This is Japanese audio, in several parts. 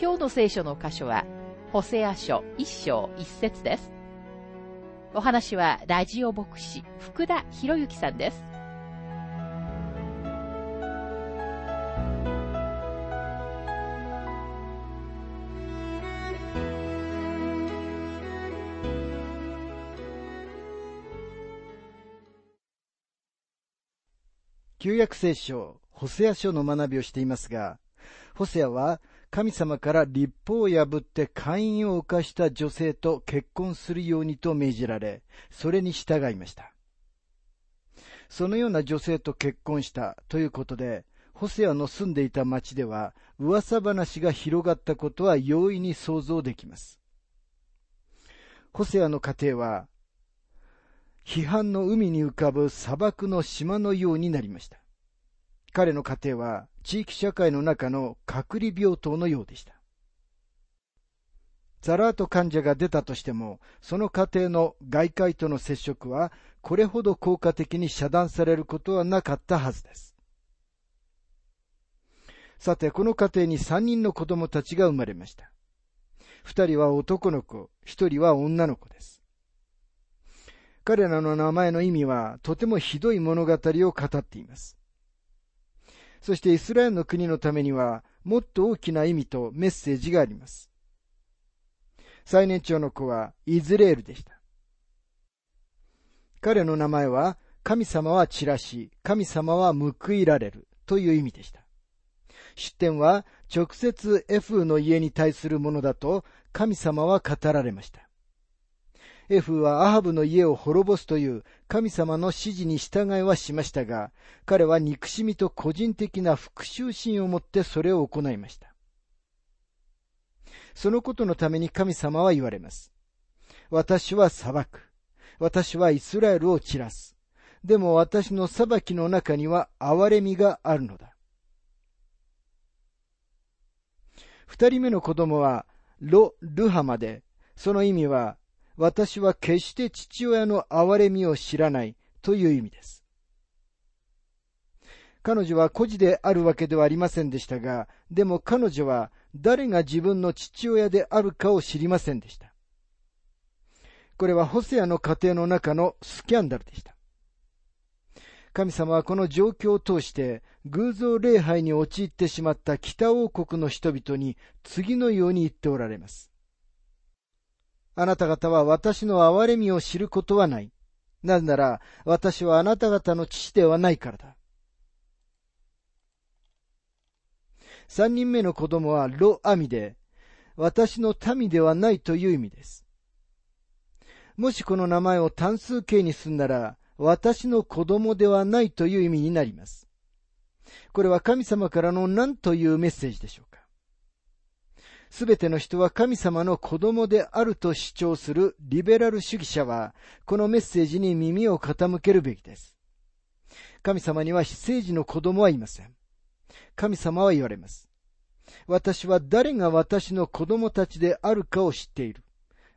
今日の聖書の箇所は、ホセア書一章一節です。お話は、ラジオ牧師、福田博之さんです。旧約聖書、ホセア書の学びをしていますが、ホセアは神様から立法を破って会員を犯した女性と結婚するようにと命じられ、それに従いました。そのような女性と結婚したということで、ホセアの住んでいた町では噂話が広がったことは容易に想像できます。ホセアの家庭は、批判の海に浮かぶ砂漠の島のようになりました。彼の家庭は地域社会の中の隔離病棟のようでした。ザラート患者が出たとしても、その家庭の外界との接触は、これほど効果的に遮断されることはなかったはずです。さて、この家庭に三人の子供たちが生まれました。二人は男の子、一人は女の子です。彼らの名前の意味は、とてもひどい物語を語っています。そしてイスラエルの国のためには、もっと大きな意味とメッセージがあります。最年長の子はイズレールでした。彼の名前は、神様は散らし、神様は報いられるという意味でした。出典は直接エフーの家に対するものだと神様は語られました。エフーはアハブの家を滅ぼすという神様の指示に従いはしましたが、彼は憎しみと個人的な復讐心を持ってそれを行いました。そのことのために神様は言われます。私は裁く。私はイスラエルを散らす。でも私の裁きの中には憐れみがあるのだ。二人目の子供はロ・ルハマで、その意味は私は決して父親の憐れみを知らないという意味です。彼女は孤児であるわけではありませんでしたが、でも彼女は誰が自分の父親であるかを知りませんでした。これはホセアの家庭の中のスキャンダルでした。神様はこの状況を通して偶像礼拝に陥ってしまった北王国の人々に次のように言っておられます。あなた方は私の憐れみを知ることはない。なぜなら、私はあなた方の父ではないからだ。三人目の子供はロ・アミで、私の民ではないという意味です。もしこの名前を単数形にすんなら、私の子供ではないという意味になります。これは神様からの何というメッセージでしょうすべての人は神様の子供であると主張するリベラル主義者は、このメッセージに耳を傾けるべきです。神様には非政治の子供はいません。神様は言われます。私は誰が私の子供たちであるかを知っている。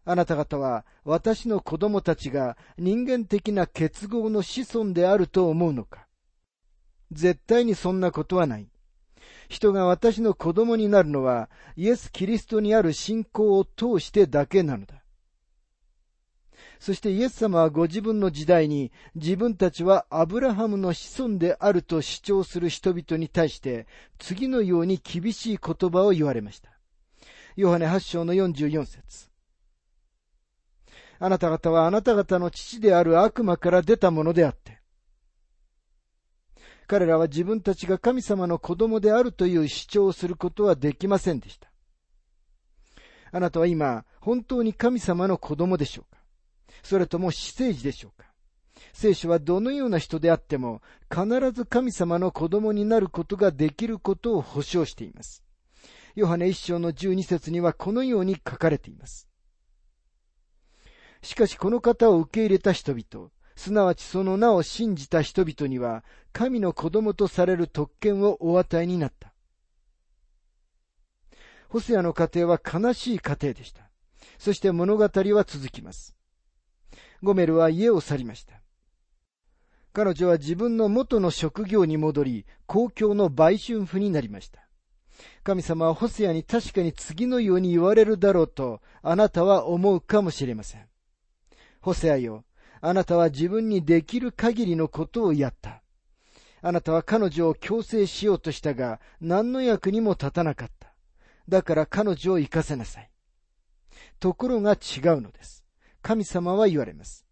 あなた方は私の子供たちが人間的な結合の子孫であると思うのか絶対にそんなことはない。人が私の子供になるのは、イエス・キリストにある信仰を通してだけなのだ。そしてイエス様はご自分の時代に自分たちはアブラハムの子孫であると主張する人々に対して次のように厳しい言葉を言われました。ヨハネ8章の44節あなた方はあなた方の父である悪魔から出たものであって、彼らは自分たちが神様の子供であるという主張をすることはできませんでした。あなたは今、本当に神様の子供でしょうか？それとも死生児でしょうか？聖書はどのような人であっても必ず神様の子供になることができることを保証しています。ヨハネ一章の十二節にはこのように書かれています。しかしこの方を受け入れた人々、すなわちその名を信じた人々には、神の子供とされる特権をお与えになった。ホセアの家庭は悲しい家庭でした。そして物語は続きます。ゴメルは家を去りました。彼女は自分の元の職業に戻り、公共の売春婦になりました。神様はホセアに確かに次のように言われるだろうと、あなたは思うかもしれません。ホセアよ、あなたは自分にできる限りのことをやった。あなたは彼女を強制しようとしたが、何の役にも立たなかった。だから彼女を生かせなさい。ところが違うのです。神様は言われます。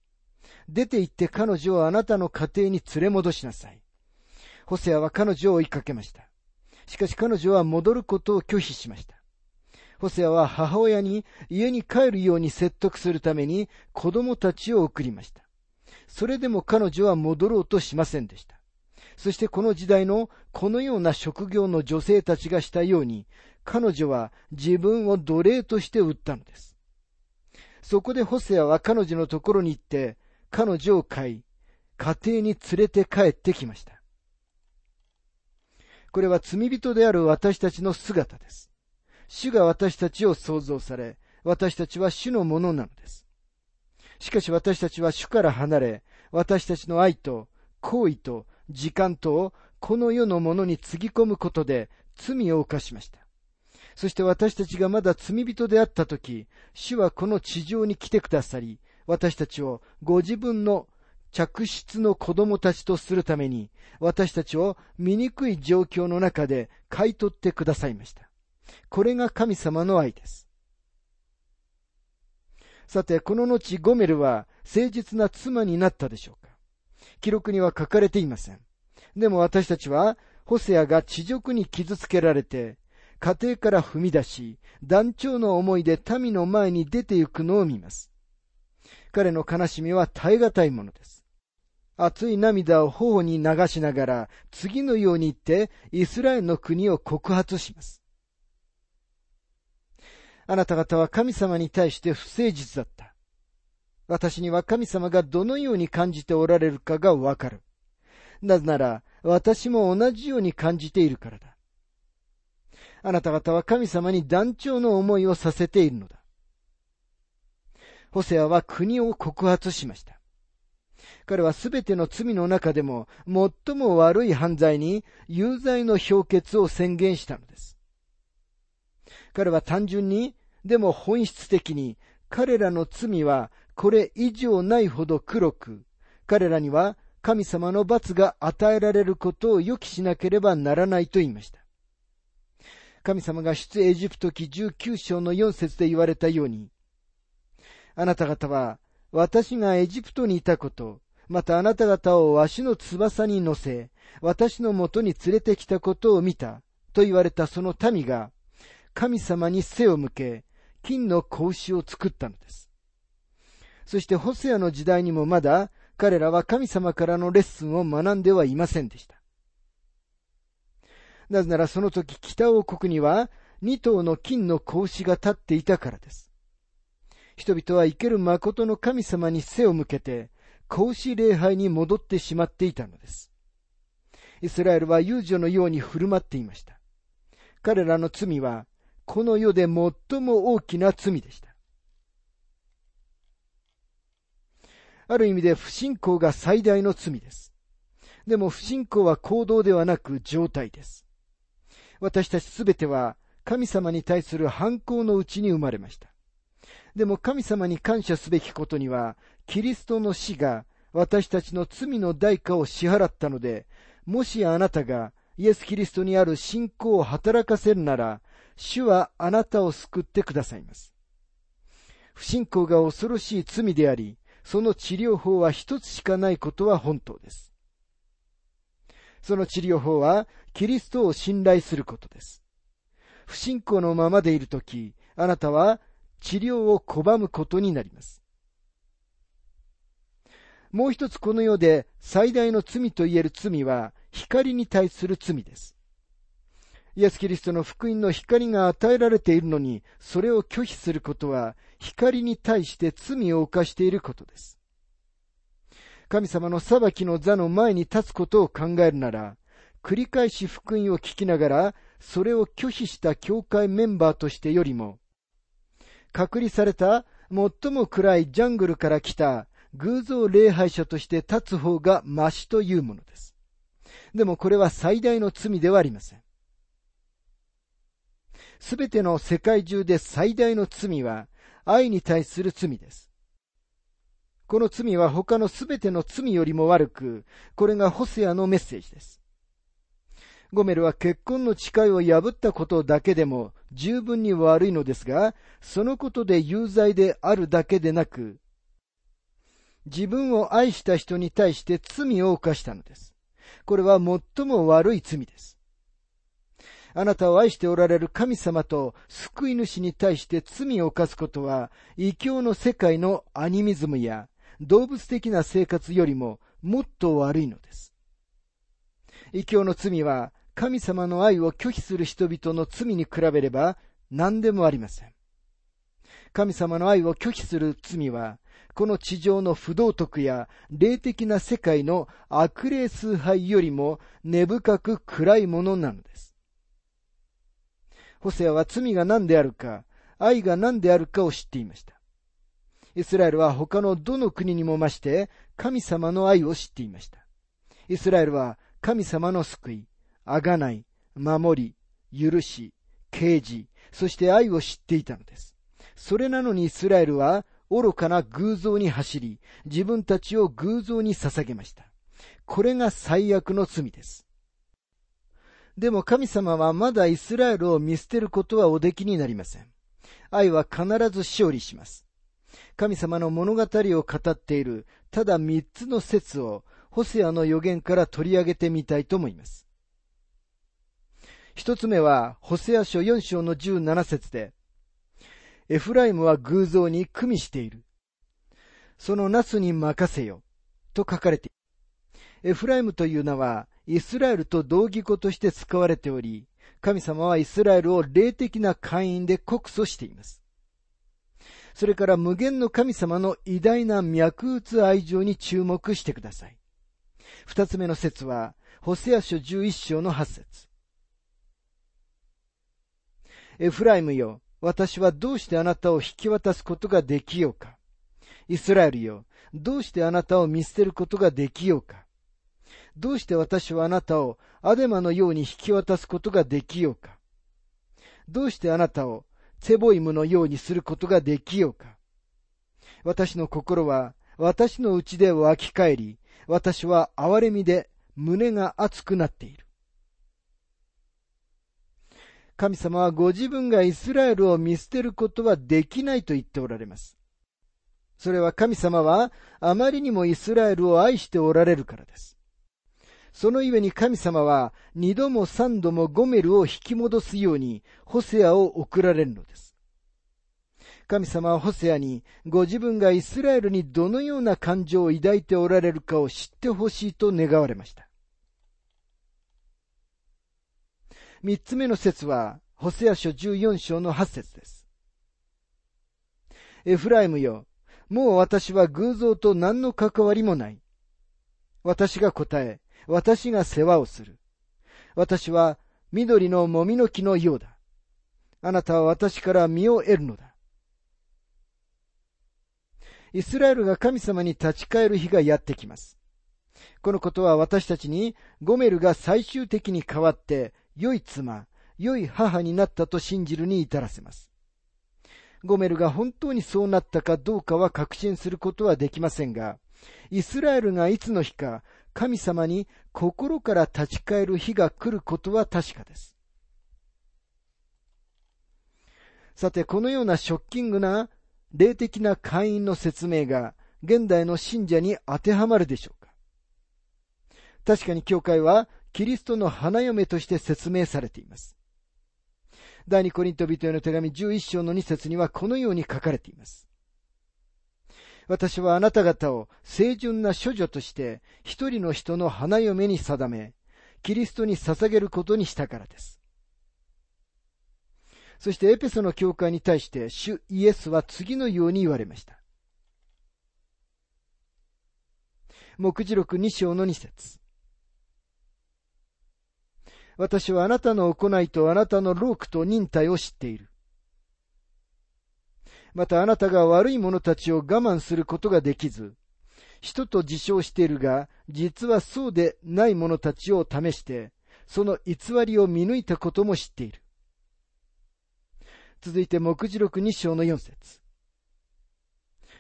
出て行って彼女をあなたの家庭に連れ戻しなさい。ホセアは彼女を追いかけました。しかし彼女は戻ることを拒否しました。ホセアは母親に家に帰るように説得するために子供たちを送りました。それでも彼女は戻ろうとしませんでした。そしてこの時代のこのような職業の女性たちがしたように、彼女は自分を奴隷として売ったのです。そこでホセアは彼女のところに行って、彼女を飼い、家庭に連れて帰ってきました。これは罪人である私たちの姿です。主が私たちを創造され、私たちは主のものなのです。しかし私たちは主から離れ、私たちの愛と、行為と、時間とをこの世のものにつぎ込むことで罪を犯しました。そして私たちがまだ罪人であったとき、主はこの地上に来てくださり、私たちをご自分の着室の子供たちとするために、私たちを醜い状況の中で買い取ってくださいました。これが神様の愛です。さて、この後、ゴメルは誠実な妻になったでしょうか記録には書かれていません。でも私たちは、ホセアが地獄に傷つけられて、家庭から踏み出し、団長の思いで民の前に出て行くのを見ます。彼の悲しみは耐え難いものです。熱い涙を頬に流しながら、次のように言って、イスラエルの国を告発します。あなた方は神様に対して不誠実だった。私には神様がどのように感じておられるかがわかる。なぜなら、私も同じように感じているからだ。あなた方は神様に団長の思いをさせているのだ。ホセアは国を告発しました。彼はすべての罪の中でも最も悪い犯罪に有罪の評決を宣言したのです。彼は単純にでも本質的に彼らの罪はこれ以上ないほど黒く、彼らには神様の罰が与えられることを予期しなければならないと言いました。神様が出エジプト記19章の4節で言われたように、あなた方は私がエジプトにいたこと、またあなた方をわしの翼に乗せ、私のもとに連れてきたことを見た、と言われたその民が、神様に背を向け、金の格子を作ったのです。そしてホセアの時代にもまだ彼らは神様からのレッスンを学んではいませんでした。なぜならその時北王国には二頭の金の格子が立っていたからです。人々は生ける誠の神様に背を向けて、格子礼拝に戻ってしまっていたのです。イスラエルは遊女のように振る舞っていました。彼らの罪はこの世で最も大きな罪でした。ある意味で不信仰が最大の罪です。でも不信仰は行動ではなく状態です。私たちすべては神様に対する反抗のうちに生まれました。でも神様に感謝すべきことには、キリストの死が私たちの罪の代価を支払ったので、もしあなたがイエス・キリストにある信仰を働かせるなら、主はあなたを救ってくださいます。不信仰が恐ろしい罪であり、その治療法は一つしかないことは本当です。その治療法は、キリストを信頼することです。不信仰のままでいるとき、あなたは治療を拒むことになります。もう一つこの世で最大の罪と言える罪は、光に対する罪です。イエス・キリストの福音の光が与えられているのに、それを拒否することは、光に対して罪を犯していることです。神様の裁きの座の前に立つことを考えるなら、繰り返し福音を聞きながら、それを拒否した教会メンバーとしてよりも、隔離された最も暗いジャングルから来た偶像礼拝者として立つ方がましというものです。でもこれは最大の罪ではありません。すべての世界中で最大の罪は愛に対する罪です。この罪は他のすべての罪よりも悪く、これがホセアのメッセージです。ゴメルは結婚の誓いを破ったことだけでも十分に悪いのですが、そのことで有罪であるだけでなく、自分を愛した人に対して罪を犯したのです。これは最も悪い罪です。あなたを愛しておられる神様と救い主に対して罪を犯すことは、異教の世界のアニミズムや動物的な生活よりももっと悪いのです。異教の罪は神様の愛を拒否する人々の罪に比べれば何でもありません。神様の愛を拒否する罪は、この地上の不道徳や霊的な世界の悪霊崇拝よりも根深く暗いものなのです。ホセアは罪が何であるか、愛が何であるかを知っていました。イスラエルは他のどの国にも増して神様の愛を知っていました。イスラエルは神様の救い、あがない、守り、許し、啓示、そして愛を知っていたのです。それなのにイスラエルは愚かな偶像に走り、自分たちを偶像に捧げました。これが最悪の罪です。でも神様はまだイスラエルを見捨てることはおできになりません。愛は必ず勝利します。神様の物語を語っているただ三つの説をホセアの予言から取り上げてみたいと思います。一つ目は、ホセア書四章の十七節で、エフライムは偶像に組みしている。そのナスに任せよ。と書かれている。エフライムという名は、イスラエルと同義語として使われており、神様はイスラエルを霊的な会員で告訴しています。それから無限の神様の偉大な脈打つ愛情に注目してください。二つ目の説は、ホセア書十一章の八節エフライムよ、私はどうしてあなたを引き渡すことができようか。イスラエルよ、どうしてあなたを見捨てることができようか。どうして私はあなたをアデマのように引き渡すことができようか？どうしてあなたをツェボイムのようにすることができようか？私の心は私の内で湧き返り、私は憐れみで胸が熱くなっている。神様はご自分がイスラエルを見捨てることはできないと言っておられます。それは神様はあまりにもイスラエルを愛しておられるからです。そのゆえに神様は二度も三度もゴメルを引き戻すようにホセアを送られるのです。神様はホセアにご自分がイスラエルにどのような感情を抱いておられるかを知ってほしいと願われました。三つ目の説は、ホセア書十四章の八節です。エフライムよ、もう私は偶像と何の関わりもない。私が答え、私が世話をする。私は緑のもみの木のようだ。あなたは私から身を得るのだ。イスラエルが神様に立ち返る日がやってきます。このことは私たちにゴメルが最終的に変わって良い妻、良い母になったと信じるに至らせます。ゴメルが本当にそうなったかどうかは確信することはできませんが、イスラエルがいつの日か神様に心から立ち返る日が来ることは確かです。さて、このようなショッキングな霊的な会員の説明が現代の信者に当てはまるでしょうか確かに教会はキリストの花嫁として説明されています。第二コリント人への手紙11章の2節にはこのように書かれています。私はあなた方を清純な処女として一人の人の花嫁に定め、キリストに捧げることにしたからです。そしてエペソの教会に対して主イエスは次のように言われました。目次録2章の2節私はあなたの行いとあなたの労苦と忍耐を知っている。またあなたが悪い者たちを我慢することができず、人と自称しているが、実はそうでない者たちを試して、その偽りを見抜いたことも知っている。続いて、目次録2章の4節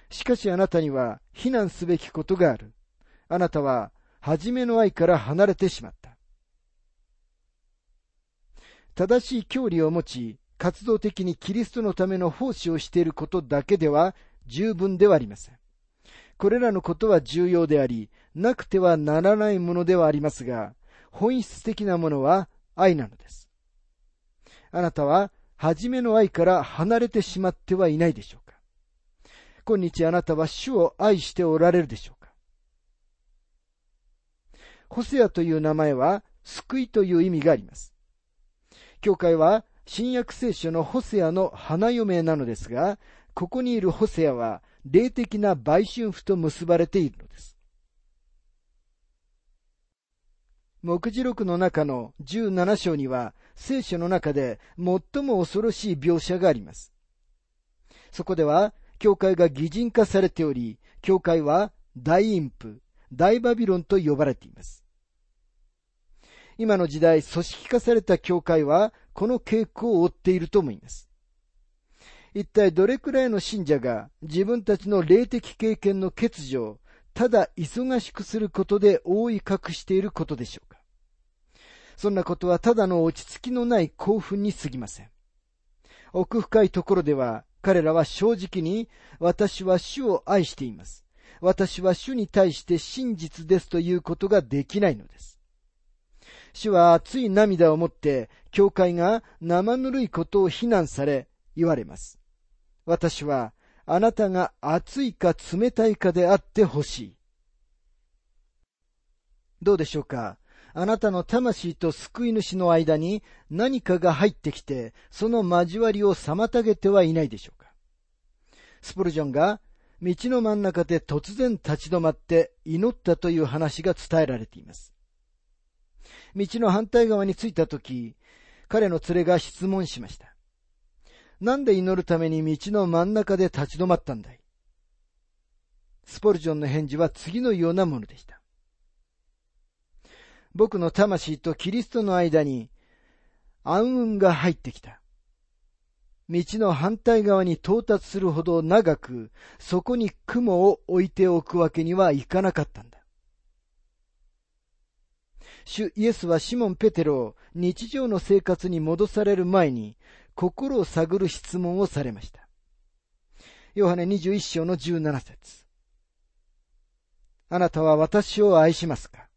しかしあなたには非難すべきことがある。あなたは、初めの愛から離れてしまった。正しい教理を持ち、活動的にキリストのための奉仕をしていることだけでは十分ではありません。これらのことは重要であり、なくてはならないものではありますが、本質的なものは愛なのです。あなたは、初めの愛から離れてしまってはいないでしょうか今日あなたは主を愛しておられるでしょうかホセアという名前は、救いという意味があります。教会は新約聖書のホセアの花嫁なのですが、ここにいるホセアは霊的な売春婦と結ばれているのです。目次録の中の17章には聖書の中で最も恐ろしい描写があります。そこでは教会が擬人化されており、教会は大陰譜、大バビロンと呼ばれています。今の時代組織化された教会はこの傾向を追っていると思います。一体どれくらいの信者が自分たちの霊的経験の欠如をただ忙しくすることで覆い隠していることでしょうかそんなことはただの落ち着きのない興奮に過ぎません。奥深いところでは彼らは正直に私は主を愛しています。私は主に対して真実ですということができないのです。主は熱い涙を持って、教会が生ぬるいことを非難され、言われます。私は、あなたが熱いか冷たいかであってほしい。どうでしょうか？あなたの魂と救い主の間に何かが入ってきて、その交わりを妨げてはいないでしょうか？スプルジョンが道の真ん中で突然立ち止まって祈ったという話が伝えられています。道の反対側に着いたとき、彼の連れが質問しました。なんで祈るために道の真ん中で立ち止まったんだい？スポルジョンの返事は次のようなものでした。僕の魂とキリストの間に暗雲が入ってきた。道の反対側に到達するほど長く、そこに雲を置いておくわけにはいかなかったんだ。主イエスはシモン・ペテロを日常の生活に戻される前に心を探る質問をされました。ヨハネ21章の17節あなたは私を愛しますか？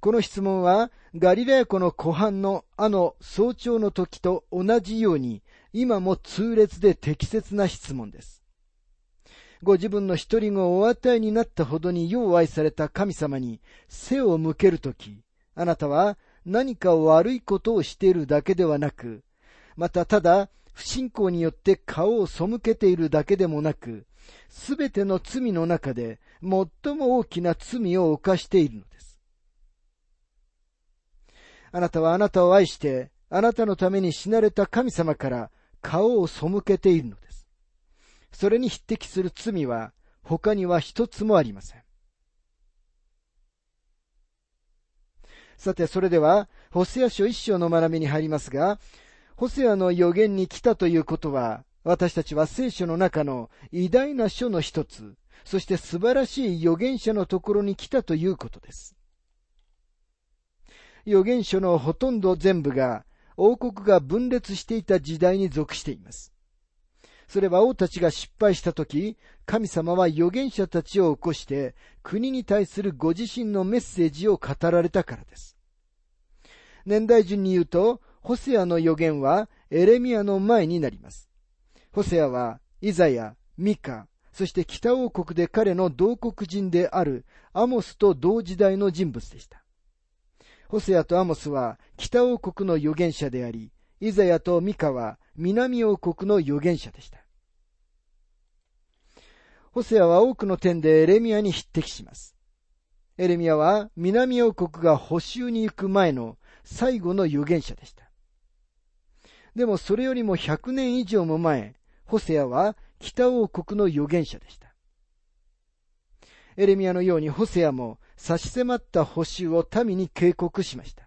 この質問はガリラヤ湖の湖畔のあの早朝の時と同じように今も痛烈で適切な質問です。ご自分の一人子をお与えになったほどによう愛された神様に背を向けるとき、あなたは何か悪いことをしているだけではなく、またただ不信仰によって顔を背けているだけでもなく、すべての罪の中で最も大きな罪を犯しているのです。あなたはあなたを愛して、あなたのために死なれた神様から顔を背けているのです。それに匹敵する罪は他には一つもありません。さて、それでは、ホセア書一章の学びに入りますが、ホセアの予言に来たということは、私たちは聖書の中の偉大な書の一つ、そして素晴らしい預言者のところに来たということです。預言書のほとんど全部が王国が分裂していた時代に属しています。それは王たちが失敗したとき、神様は預言者たちを起こして、国に対するご自身のメッセージを語られたからです。年代順に言うと、ホセアの預言はエレミアの前になります。ホセアは、イザヤ、ミカ、そして北王国で彼の同国人であるアモスと同時代の人物でした。ホセアとアモスは北王国の預言者であり、イザヤとミカは南王国の預言者でした。ホセアは多くの点でエレミアに匹敵します。エレミアは南王国が補修に行く前の最後の預言者でした。でもそれよりも100年以上も前、ホセアは北王国の預言者でした。エレミアのようにホセアも差し迫った補修を民に警告しました。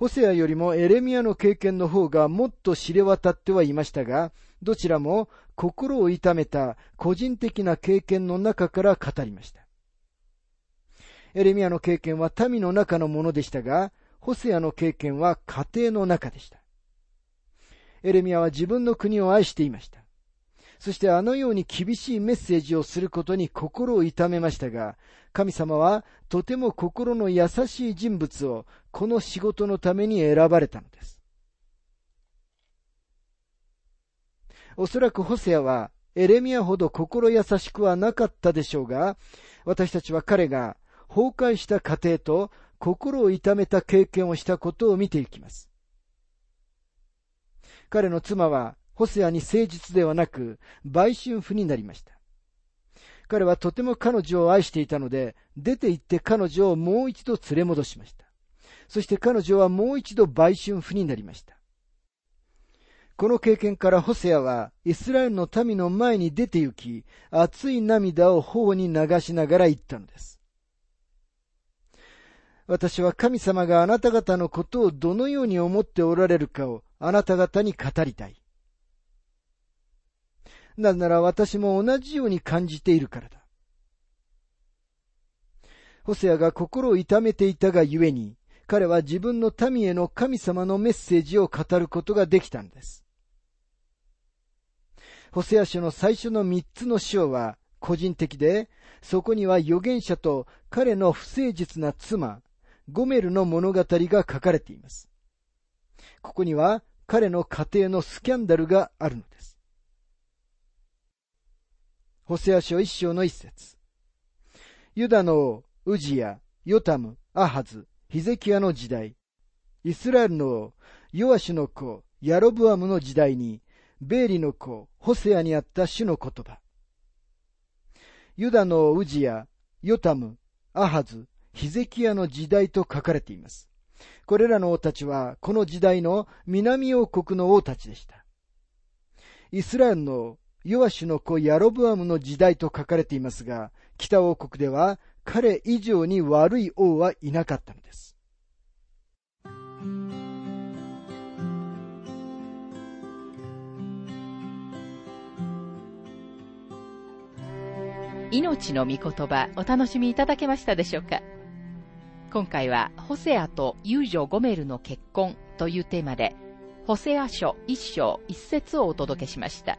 ホセアよりもエレミアの経験の方がもっと知れ渡ってはいましたが、どちらも心を痛めた個人的な経験の中から語りました。エレミアの経験は民の中のものでしたが、ホセアの経験は家庭の中でした。エレミアは自分の国を愛していました。そしてあのように厳しいメッセージをすることに心を痛めましたが、神様はとても心の優しい人物をこの仕事のために選ばれたのです。おそらくホセアはエレミアほど心優しくはなかったでしょうが、私たちは彼が崩壊した家庭と心を痛めた経験をしたことを見ていきます。彼の妻はホセアに誠実ではなく、売春婦になりました。彼はとても彼女を愛していたので、出て行って彼女をもう一度連れ戻しました。そして彼女はもう一度売春婦になりました。この経験からホセアはイスラエルの民の前に出て行き、熱い涙を頬に流しながら言ったのです。私は神様があなた方のことをどのように思っておられるかをあなた方に語りたい。なぜなら私も同じように感じているからだ。ホセアが心を痛めていたがゆえに、彼は自分の民への神様のメッセージを語ることができたんです。ホセア書の最初の三つの章は個人的で、そこには預言者と彼の不誠実な妻、ゴメルの物語が書かれています。ここには彼の家庭のスキャンダルがあるのです。ホセア書一章の一節。ユダの王、ウジヤ、ヨタム、アハズ、ヒゼキヤの時代、イスラエルの王、ヨアシュの子、ヤロブアムの時代に、ベーリの子、ホセアにあった主の言葉。ユダのウジヤ、ヨタム、アハズ、ヒゼキヤの時代と書かれています。これらの王たちは、この時代の南王国の王たちでした。イスラエルのヨアシュの子ヤロブアムの時代と書かれていますが、北王国では彼以上に悪い王はいなかったのです。命の御言葉お楽しみいただけましたでしょうか？今回はホセアと遊女ゴメルの結婚というテーマで、ホセア書一章一節をお届けしました。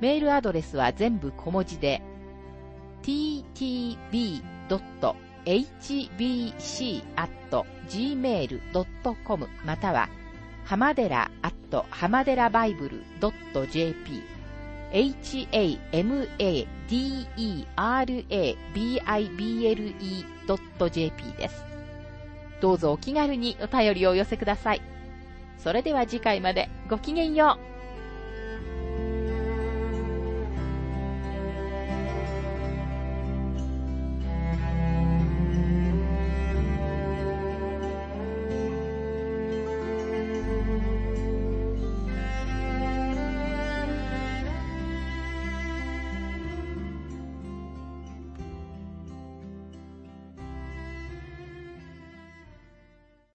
メールアドレスは全部小文字で ttb.hbc.gmail.com または浜寺 at 浜寺バイブル .jp hamadera.bible.jp です。どうぞお気軽にお便りをお寄せください。それでは次回までごきげんよう。